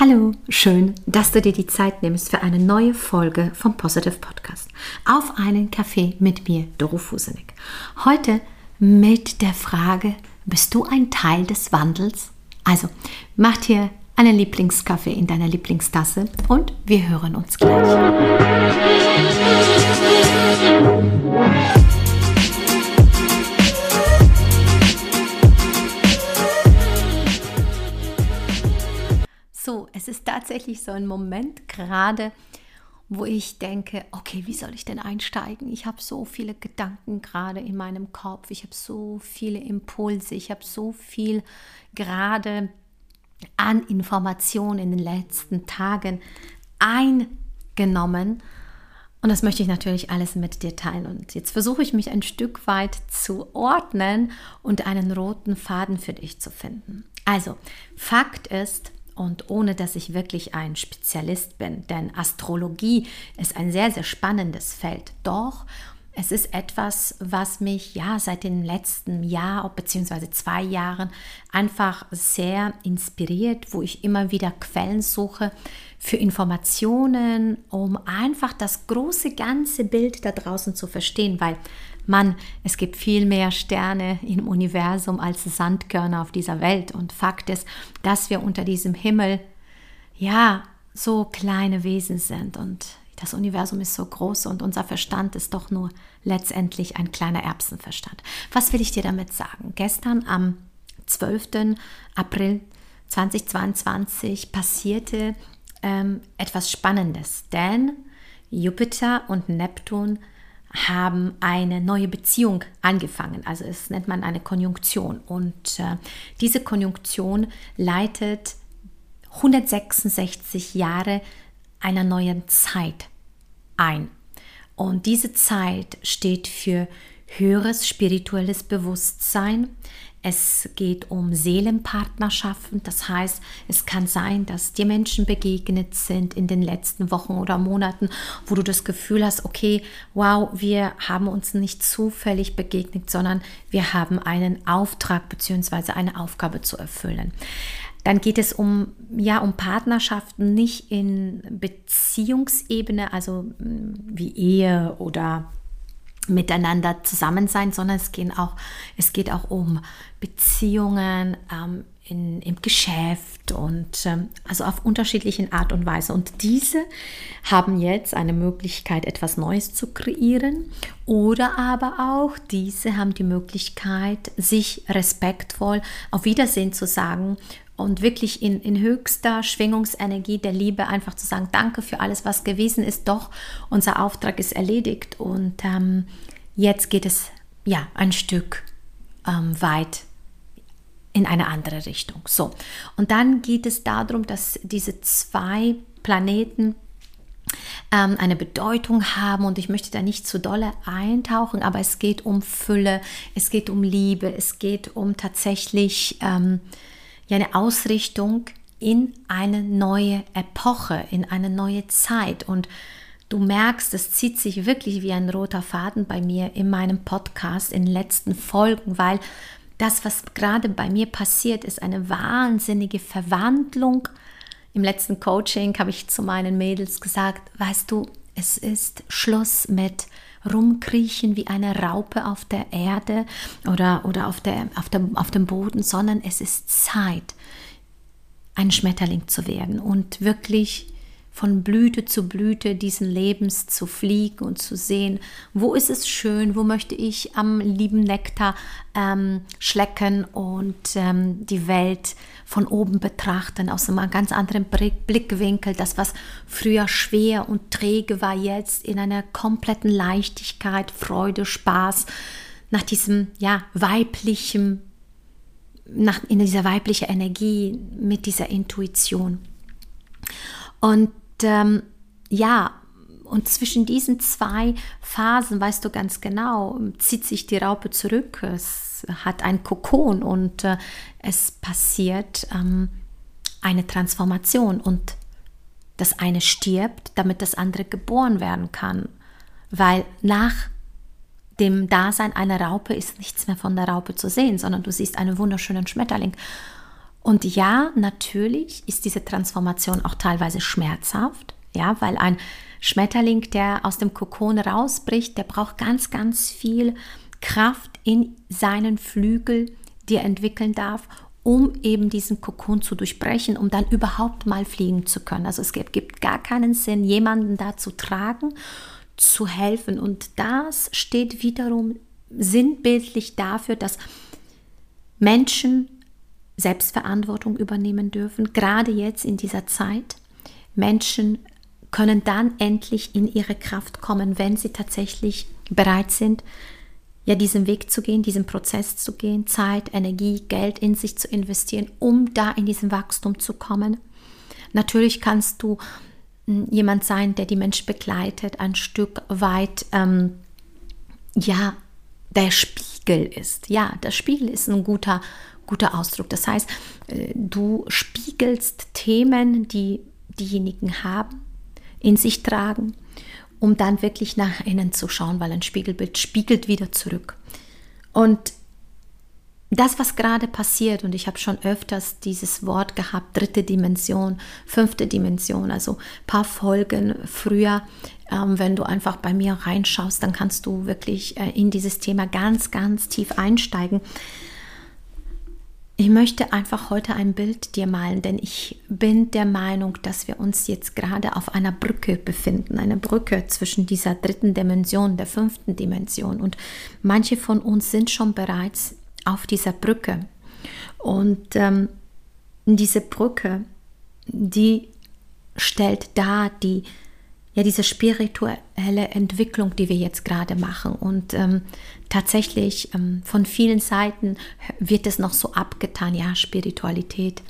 Hallo, schön, dass du dir die Zeit nimmst für eine neue Folge vom Positive Podcast. Auf einen Kaffee mit mir, Doro Fusenig. Heute mit der Frage, bist du ein Teil des Wandels? Also, mach dir einen Lieblingskaffee in deiner Lieblingstasse und wir hören uns gleich. Es ist tatsächlich so ein Moment gerade, wo ich denke, okay, wie soll ich denn einsteigen? Ich habe so viele Gedanken gerade in meinem Kopf, ich habe so viele Impulse, ich habe so viel gerade an Informationen in den letzten Tagen eingenommen. Und das möchte ich natürlich alles mit dir teilen. Und jetzt versuche ich mich ein Stück weit zu ordnen und einen roten Faden für dich zu finden. Also, Fakt ist, und ohne dass ich wirklich ein Spezialist bin, denn Astrologie ist ein sehr, sehr spannendes Feld. Doch es ist etwas, was mich ja seit dem letzten Jahr bzw. zwei Jahren einfach sehr inspiriert, wo ich immer wieder Quellen suche für Informationen, um einfach das große ganze Bild da draußen zu verstehen, weil Mann, es gibt viel mehr Sterne im Universum als Sandkörner auf dieser Welt. Und Fakt ist, dass wir unter diesem Himmel, ja, so kleine Wesen sind. Und das Universum ist so groß und unser Verstand ist doch nur letztendlich ein kleiner Erbsenverstand. Was will ich dir damit sagen? Gestern am 12. April 2022 passierte ähm, etwas Spannendes, denn Jupiter und Neptun haben eine neue Beziehung angefangen. Also es nennt man eine Konjunktion. Und äh, diese Konjunktion leitet 166 Jahre einer neuen Zeit ein. Und diese Zeit steht für höheres spirituelles Bewusstsein. Es geht um Seelenpartnerschaften. Das heißt, es kann sein, dass dir Menschen begegnet sind in den letzten Wochen oder Monaten, wo du das Gefühl hast, okay, wow, wir haben uns nicht zufällig begegnet, sondern wir haben einen Auftrag bzw. eine Aufgabe zu erfüllen. Dann geht es um, ja, um Partnerschaften nicht in Beziehungsebene, also mm, wie Ehe oder miteinander zusammen sein, sondern es, gehen auch, es geht auch um Beziehungen ähm, in, im Geschäft und ähm, also auf unterschiedlichen Art und Weise. Und diese haben jetzt eine Möglichkeit, etwas Neues zu kreieren oder aber auch diese haben die Möglichkeit, sich respektvoll auf Wiedersehen zu sagen und wirklich in, in höchster Schwingungsenergie der Liebe einfach zu sagen, danke für alles, was gewesen ist, doch unser Auftrag ist erledigt und ähm, jetzt geht es ja ein Stück ähm, weit in eine andere Richtung. So, und dann geht es darum, dass diese zwei Planeten ähm, eine Bedeutung haben und ich möchte da nicht zu dolle eintauchen, aber es geht um Fülle, es geht um Liebe, es geht um tatsächlich ähm, ja eine Ausrichtung in eine neue Epoche, in eine neue Zeit. Und du merkst, es zieht sich wirklich wie ein roter Faden bei mir in meinem Podcast in den letzten Folgen, weil das, was gerade bei mir passiert, ist eine wahnsinnige Verwandlung. Im letzten Coaching habe ich zu meinen Mädels gesagt, weißt du, es ist Schluss mit rumkriechen wie eine Raupe auf der Erde oder, oder auf, der, auf, der, auf dem Boden, sondern es ist Zeit, ein Schmetterling zu werden und wirklich von Blüte zu Blüte diesen Lebens zu fliegen und zu sehen, wo ist es schön, wo möchte ich am lieben Nektar ähm, schlecken und ähm, die Welt von oben betrachten, aus einem ganz anderen Blickwinkel. Das, was früher schwer und träge war, jetzt in einer kompletten Leichtigkeit, Freude, Spaß, nach diesem ja, weiblichen, nach, in dieser weiblichen Energie, mit dieser Intuition. Und ähm, ja, und zwischen diesen zwei Phasen, weißt du ganz genau, zieht sich die Raupe zurück. Es hat ein Kokon und äh, es passiert ähm, eine Transformation und das eine stirbt, damit das andere geboren werden kann. Weil nach dem Dasein einer Raupe ist nichts mehr von der Raupe zu sehen, sondern du siehst einen wunderschönen Schmetterling. Und ja, natürlich ist diese Transformation auch teilweise schmerzhaft, ja, weil ein Schmetterling, der aus dem Kokon rausbricht, der braucht ganz, ganz viel Kraft in seinen Flügel, die er entwickeln darf, um eben diesen Kokon zu durchbrechen, um dann überhaupt mal fliegen zu können. Also es gibt, gibt gar keinen Sinn, jemanden da zu tragen, zu helfen. Und das steht wiederum sinnbildlich dafür, dass Menschen Selbstverantwortung übernehmen dürfen, gerade jetzt in dieser Zeit. Menschen können dann endlich in ihre Kraft kommen, wenn sie tatsächlich bereit sind, ja diesen Weg zu gehen, diesen Prozess zu gehen, Zeit, Energie, Geld in sich zu investieren, um da in diesen Wachstum zu kommen. Natürlich kannst du hm, jemand sein, der die Menschen begleitet, ein Stück weit, ähm, ja, der Spiegel ist. Ja, der Spiegel ist ein guter, guter Ausdruck. Das heißt, äh, du spiegelst Themen, die diejenigen haben, in sich tragen, um dann wirklich nach innen zu schauen, weil ein Spiegelbild spiegelt wieder zurück. Und das, was gerade passiert, und ich habe schon öfters dieses Wort gehabt, dritte Dimension, fünfte Dimension, also paar Folgen früher, ähm, wenn du einfach bei mir reinschaust, dann kannst du wirklich äh, in dieses Thema ganz, ganz tief einsteigen. Ich möchte einfach heute ein Bild dir malen, denn ich bin der Meinung, dass wir uns jetzt gerade auf einer Brücke befinden, eine Brücke zwischen dieser dritten Dimension, der fünften Dimension. Und manche von uns sind schon bereits auf dieser Brücke. Und ähm, diese Brücke, die stellt dar die ja diese spirituelle Entwicklung, die wir jetzt gerade machen. Und ähm, tatsächlich ähm, von vielen Seiten wird es noch so abgetan, ja, Spiritualität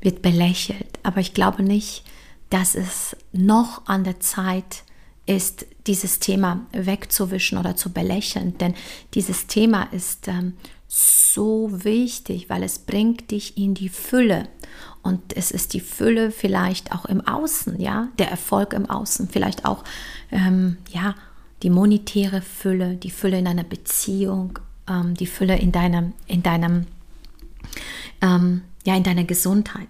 wird belächelt. Aber ich glaube nicht, dass es noch an der Zeit ist, dieses Thema wegzuwischen oder zu belächeln. Denn dieses Thema ist ähm, so wichtig, weil es bringt dich in die Fülle. Und es ist die Fülle vielleicht auch im Außen, ja, der Erfolg im Außen, vielleicht auch, ähm, ja, die monetäre Fülle, die Fülle in einer Beziehung, ähm, die Fülle in deinem, in deinem, ähm, ja, in deiner Gesundheit.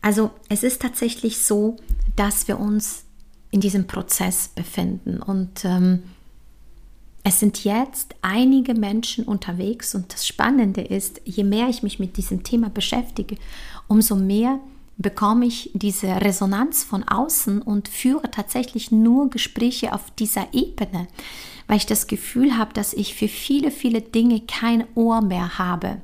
Also es ist tatsächlich so, dass wir uns in diesem Prozess befinden und ähm, es sind jetzt einige Menschen unterwegs und das Spannende ist, je mehr ich mich mit diesem Thema beschäftige, umso mehr bekomme ich diese Resonanz von außen und führe tatsächlich nur Gespräche auf dieser Ebene, weil ich das Gefühl habe, dass ich für viele, viele Dinge kein Ohr mehr habe.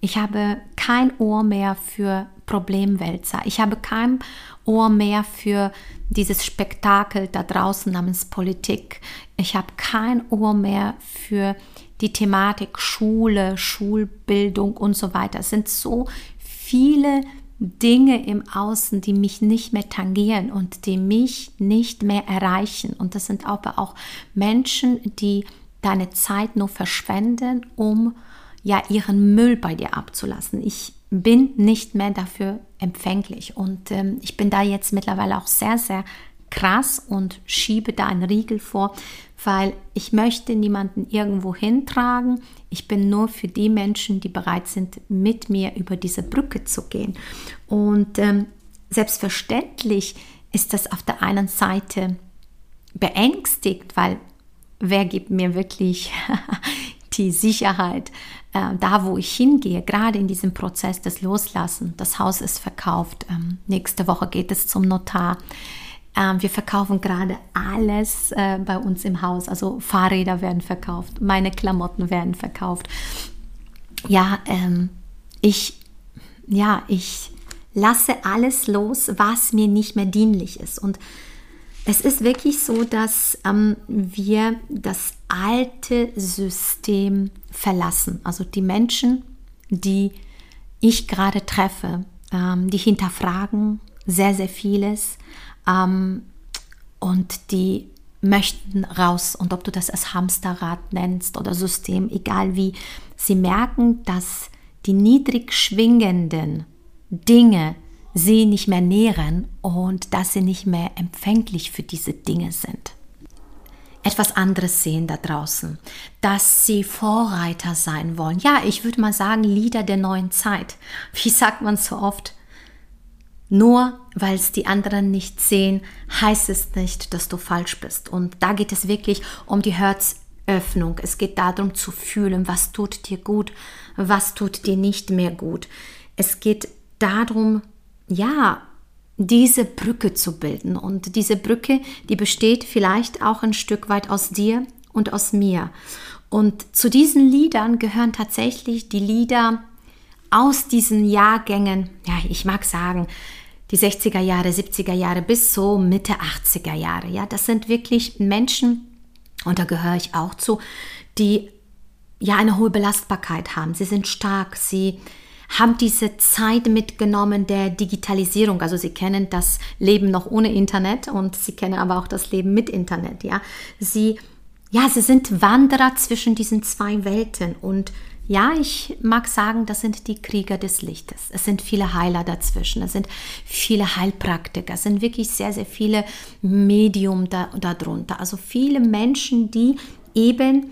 Ich habe kein Ohr mehr für Problemwälzer. Ich habe kein Ohr mehr für dieses Spektakel da draußen namens Politik. Ich habe kein Ohr mehr für die Thematik Schule, Schulbildung und so weiter. Es sind so viele Dinge im Außen, die mich nicht mehr tangieren und die mich nicht mehr erreichen. Und das sind aber auch Menschen, die deine Zeit nur verschwenden, um ja ihren Müll bei dir abzulassen. Ich bin nicht mehr dafür empfänglich und ähm, ich bin da jetzt mittlerweile auch sehr, sehr krass und schiebe da einen Riegel vor, weil ich möchte niemanden irgendwo hintragen. Ich bin nur für die Menschen, die bereit sind, mit mir über diese Brücke zu gehen. Und ähm, selbstverständlich ist das auf der einen Seite beängstigt, weil wer gibt mir wirklich die Sicherheit, äh, da wo ich hingehe, gerade in diesem Prozess des Loslassen. Das Haus ist verkauft. Ähm, nächste Woche geht es zum Notar. Ähm, wir verkaufen gerade alles äh, bei uns im Haus. Also Fahrräder werden verkauft, meine Klamotten werden verkauft. Ja, ähm, ich, ja, ich lasse alles los, was mir nicht mehr dienlich ist. Und es ist wirklich so, dass ähm, wir das alte System verlassen. Also die Menschen, die ich gerade treffe, ähm, die hinterfragen sehr, sehr vieles ähm, und die möchten raus. Und ob du das als Hamsterrad nennst oder System, egal wie, sie merken, dass die niedrig schwingenden Dinge sie nicht mehr nähren und dass sie nicht mehr empfänglich für diese Dinge sind. etwas anderes sehen da draußen, dass sie Vorreiter sein wollen. Ja, ich würde mal sagen, Lieder der neuen Zeit. Wie sagt man so oft? Nur weil es die anderen nicht sehen, heißt es nicht, dass du falsch bist. Und da geht es wirklich um die Herzöffnung. Es geht darum zu fühlen, was tut dir gut, was tut dir nicht mehr gut. Es geht darum, ja, diese Brücke zu bilden. Und diese Brücke, die besteht vielleicht auch ein Stück weit aus dir und aus mir. Und zu diesen Liedern gehören tatsächlich die Lieder aus diesen Jahrgängen, ja, ich mag sagen, die 60er Jahre, 70er Jahre bis so Mitte 80er Jahre. Ja, das sind wirklich Menschen, und da gehöre ich auch zu, die ja eine hohe Belastbarkeit haben. Sie sind stark, sie haben diese Zeit mitgenommen der Digitalisierung. Also sie kennen das Leben noch ohne Internet und sie kennen aber auch das Leben mit Internet. Ja, sie, ja, sie sind Wanderer zwischen diesen zwei Welten und ja, ich mag sagen, das sind die Krieger des Lichtes. Es sind viele Heiler dazwischen, es sind viele Heilpraktiker, es sind wirklich sehr, sehr viele Medium da, darunter. Also viele Menschen, die eben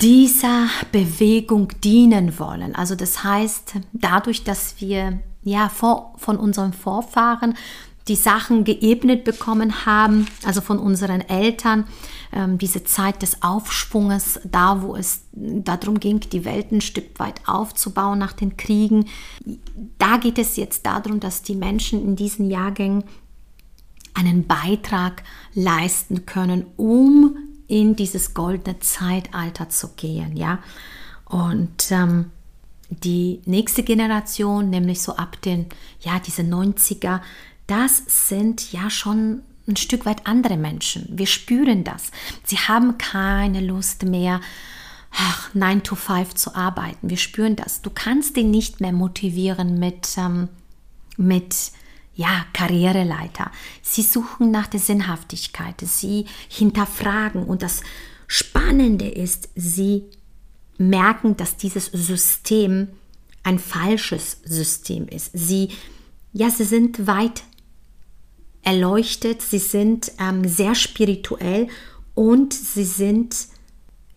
dieser Bewegung dienen wollen. Also das heißt, dadurch, dass wir ja vor, von unseren Vorfahren die Sachen geebnet bekommen haben, also von unseren Eltern, ähm, diese Zeit des Aufschwunges, da wo es darum ging, die Welt ein Stück weit aufzubauen nach den Kriegen, da geht es jetzt darum, dass die Menschen in diesen Jahrgängen einen Beitrag leisten können, um in dieses goldene Zeitalter zu gehen, ja. Und ähm, die nächste Generation, nämlich so ab den, ja, diese 90er, das sind ja schon ein Stück weit andere Menschen. Wir spüren das. Sie haben keine Lust mehr, ach, 9 to 5 zu arbeiten. Wir spüren das. Du kannst den nicht mehr motivieren mit, ähm, mit ja, Karriereleiter. Sie suchen nach der Sinnhaftigkeit, sie hinterfragen und das Spannende ist, sie merken, dass dieses System ein falsches System ist. Sie, ja, sie sind weit erleuchtet, sie sind ähm, sehr spirituell und sie sind,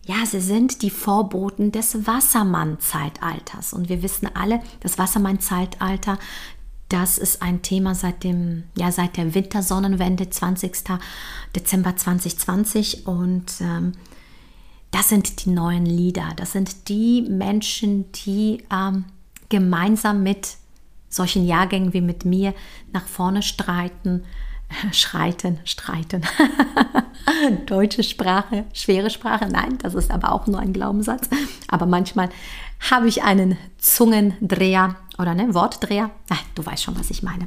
ja, sie sind die Vorboten des Wassermann-Zeitalters. Und wir wissen alle, das Wassermann-Zeitalter, das ist ein Thema seit dem, ja, seit der Wintersonnenwende, 20. Dezember 2020. Und ähm, das sind die neuen Lieder. Das sind die Menschen, die ähm, gemeinsam mit solchen Jahrgängen wie mit mir nach vorne streiten, schreiten, streiten. Deutsche Sprache, schwere Sprache, nein, das ist aber auch nur ein Glaubenssatz. Aber manchmal habe ich einen Zungendreher oder ne, Wortdreher. Ach, du weißt schon, was ich meine.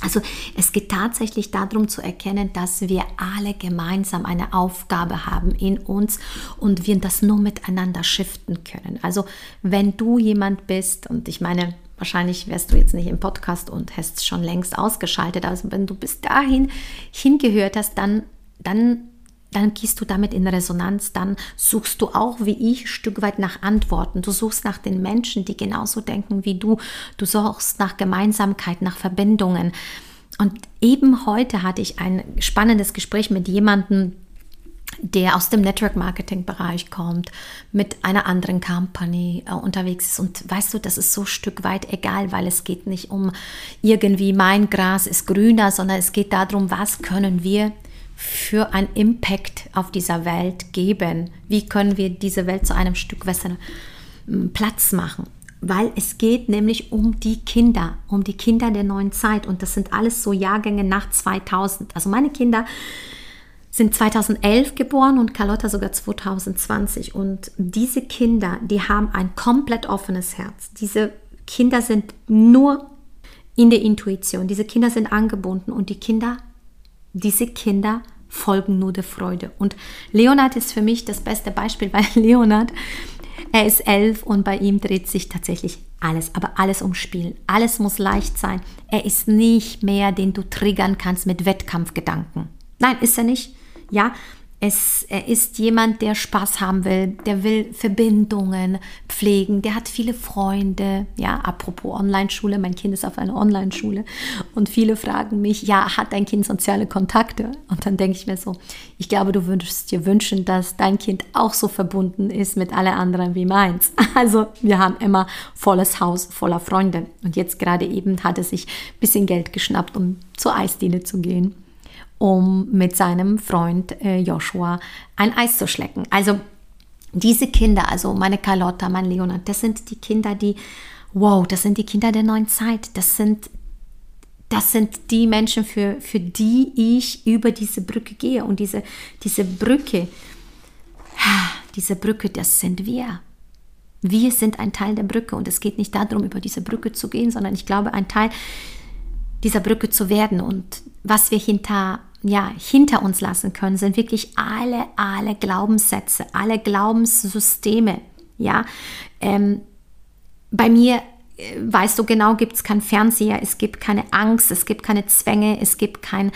Also es geht tatsächlich darum zu erkennen, dass wir alle gemeinsam eine Aufgabe haben in uns und wir das nur miteinander shiften können. Also wenn du jemand bist, und ich meine, wahrscheinlich wärst du jetzt nicht im Podcast und hast schon längst ausgeschaltet, also wenn du bis dahin hingehört hast, dann, dann dann gehst du damit in Resonanz, dann suchst du auch wie ich ein Stück weit nach Antworten. Du suchst nach den Menschen, die genauso denken wie du. Du suchst nach Gemeinsamkeit, nach Verbindungen. Und eben heute hatte ich ein spannendes Gespräch mit jemandem, der aus dem Network Marketing Bereich kommt, mit einer anderen Company äh, unterwegs ist. Und weißt du, das ist so ein Stück weit egal, weil es geht nicht um irgendwie mein Gras ist grüner, sondern es geht darum, was können wir für einen Impact auf dieser Welt geben? Wie können wir diese Welt zu einem Stück besseren hm, Platz machen? Weil es geht nämlich um die Kinder, um die Kinder der neuen Zeit. Und das sind alles so Jahrgänge nach 2000. Also meine Kinder sind 2011 geboren und Carlotta sogar 2020. Und diese Kinder, die haben ein komplett offenes Herz. Diese Kinder sind nur in der Intuition. Diese Kinder sind angebunden und die Kinder diese Kinder folgen nur der Freude. Und Leonard ist für mich das beste Beispiel, weil Leonard, er ist elf und bei ihm dreht sich tatsächlich alles, aber alles um Spielen. Alles muss leicht sein. Er ist nicht mehr, den du triggern kannst mit Wettkampfgedanken. Nein, ist er nicht. Ja, Es, er ist jemand, der Spaß haben will, der will Verbindungen pflegen, der hat viele Freunde. Ja, apropos Online-Schule, mein Kind ist auf einer Online-Schule und viele fragen mich, ja, hat dein Kind soziale Kontakte? Und dann denke ich mir so, ich glaube, du würdest dir wünschen, dass dein Kind auch so verbunden ist mit alle anderen wie meins. Also wir haben immer volles Haus voller Freunde. Und jetzt gerade eben hat er sich ein bisschen Geld geschnappt, um zur Eisdiele zu gehen um mit seinem Freund äh, Joshua ein Eis zu schlecken. Also diese Kinder, also meine Carlotta, mein Leonard, das sind die Kinder, die, wow, das sind die Kinder der neuen Zeit. Das sind, das sind die Menschen, für, für die ich über diese Brücke gehe. Und diese, diese Brücke, diese Brücke, das sind wir. Wir sind ein Teil der Brücke und es geht nicht darum, über diese Brücke zu gehen, sondern ich glaube, ein Teil dieser Brücke zu werden und was wir hinter ja, hinter uns lassen können, sind wirklich alle, alle Glaubenssätze, alle Glaubenssysteme. Ja, ähm, bei mir äh, weißt du genau, gibt es keinen Fernseher, es gibt keine Angst, es gibt keine Zwänge, es gibt kein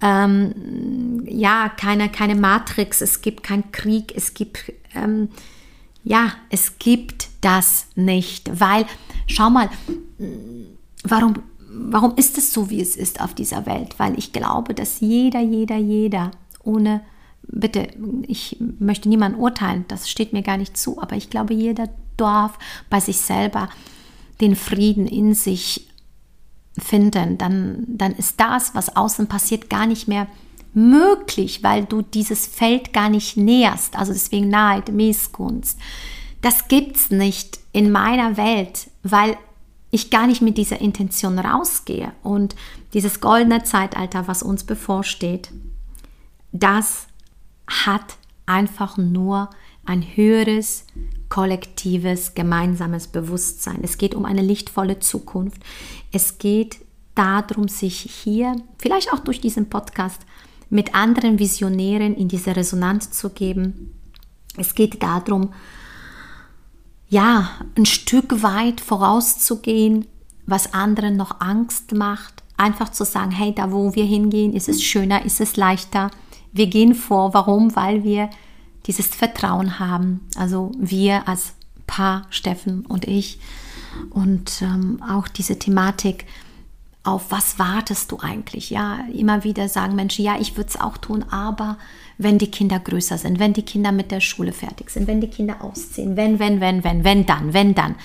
ähm, ja, keine, keine Matrix, es gibt keinen Krieg, es gibt ähm, ja, es gibt das nicht, weil schau mal, warum warum ist es so, wie es ist auf dieser Welt? Weil ich glaube, dass jeder, jeder, jeder ohne, bitte, ich möchte niemanden urteilen, das steht mir gar nicht zu, aber ich glaube, jeder darf bei sich selber den Frieden in sich finden. Dann, dann ist das, was außen passiert, gar nicht mehr möglich, weil du dieses Feld gar nicht näherst. Also deswegen Neid, Missgunst. Das gibt es nicht in meiner Welt, weil ich gar nicht mit dieser Intention rausgehe und dieses goldene Zeitalter, was uns bevorsteht, das hat einfach nur ein höheres, kollektives, gemeinsames Bewusstsein. Es geht um eine lichtvolle Zukunft. Es geht darum, sich hier, vielleicht auch durch diesen Podcast, mit anderen Visionären in diese Resonanz zu geben. Es geht darum, ja, ein Stück weit vorauszugehen, was anderen noch Angst macht. Einfach zu sagen, hey, da wo wir hingehen, ist es schöner, ist es leichter. Wir gehen vor. Warum? Weil wir dieses Vertrauen haben. Also wir als Paar, Steffen und ich. Und ähm, auch diese Thematik, auf was wartest du eigentlich? Ja, immer wieder sagen Menschen, ja, ich würde es auch tun, aber wenn die Kinder größer sind, wenn die Kinder mit der Schule fertig sind, wenn die Kinder ausziehen, wenn, wenn, wenn, wenn, wenn dann, wenn dann.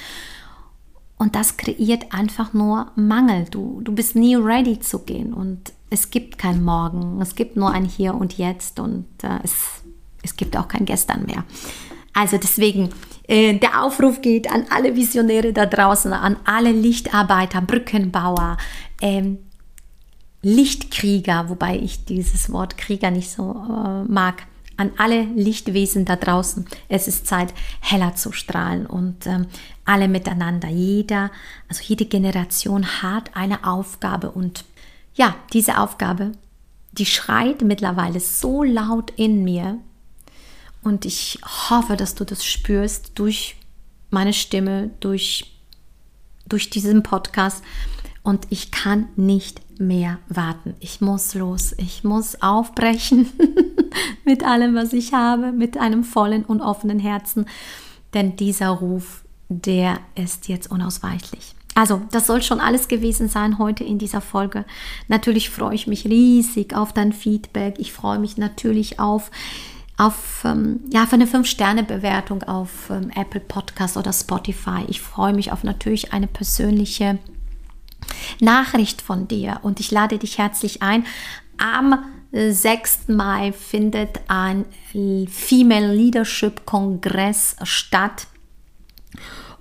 Und das kreiert einfach nur Mangel. Du, du bist nie ready zu gehen und es gibt kein Morgen, es gibt nur ein Hier und Jetzt und äh, es, es gibt auch kein Gestern mehr. Also deswegen, äh, der Aufruf geht an alle Visionäre da draußen, an alle Lichtarbeiter, Brückenbauer, ähm, Lichtkrieger, wobei ich dieses Wort Krieger nicht so äh, mag, an alle Lichtwesen da draußen. Es ist Zeit, heller zu strahlen und ähm, alle miteinander. Jeder, also jede Generation hat eine Aufgabe und ja, diese Aufgabe, die schreit mittlerweile so laut in mir und ich hoffe, dass du das spürst durch meine Stimme, durch, durch diesen Podcast und ich kann nicht mehr warten. Ich muss los. Ich muss aufbrechen mit allem, was ich habe, mit einem vollen und offenen Herzen. Denn dieser Ruf, der ist jetzt unausweichlich. Also, das soll schon alles gewesen sein heute in dieser Folge. Natürlich freue ich mich riesig auf dein Feedback. Ich freue mich natürlich auf, auf ähm, ja, für eine 5-Sterne-Bewertung auf ähm, Apple Podcast oder Spotify. Ich freue mich auf natürlich eine persönliche Nachricht von dir und ich lade dich herzlich ein. Am 6. Mai findet ein Female Leadership Kongress statt.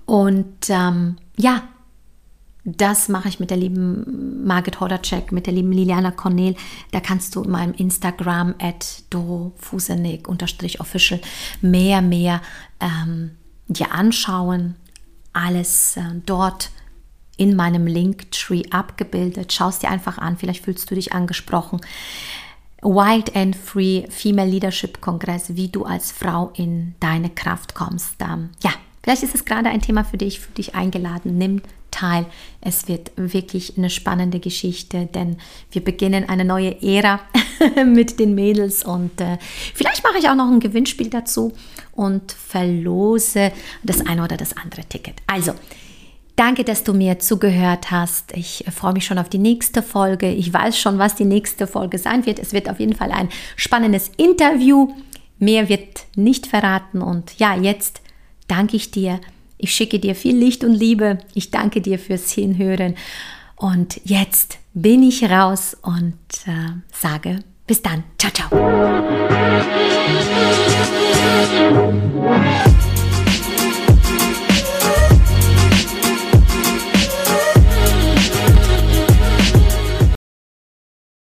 Und ähm, ja, das mache ich mit der lieben Margit Hodacek, mit der lieben Liliana Cornel. Da kannst du in meinem Instagram at official mehr, mehr ähm, dir anschauen. Alles äh, dort in meinem Linktree abgebildet. Schau es dir einfach an, vielleicht fühlst du dich angesprochen. Wild and Free Female Leadership Kongress, wie du als Frau in deine Kraft kommst. Ähm, ja, vielleicht ist es gerade ein Thema für dich, für dich eingeladen. Nimm Teil. Es wird wirklich eine spannende Geschichte, denn wir beginnen eine neue Ära mit den Mädels und äh, vielleicht mache ich auch noch ein Gewinnspiel dazu und verlose das eine oder das andere Ticket. Also, Danke, dass du mir zugehört hast. Ich freue mich schon auf die nächste Folge. Ich weiß schon, was die nächste Folge sein wird. Es wird auf jeden Fall ein spannendes Interview. Mehr wird nicht verraten. Und ja, jetzt danke ich dir. Ich schicke dir viel Licht und Liebe. Ich danke dir fürs Hinhören. Und jetzt bin ich raus und äh, sage bis dann. Ciao, ciao.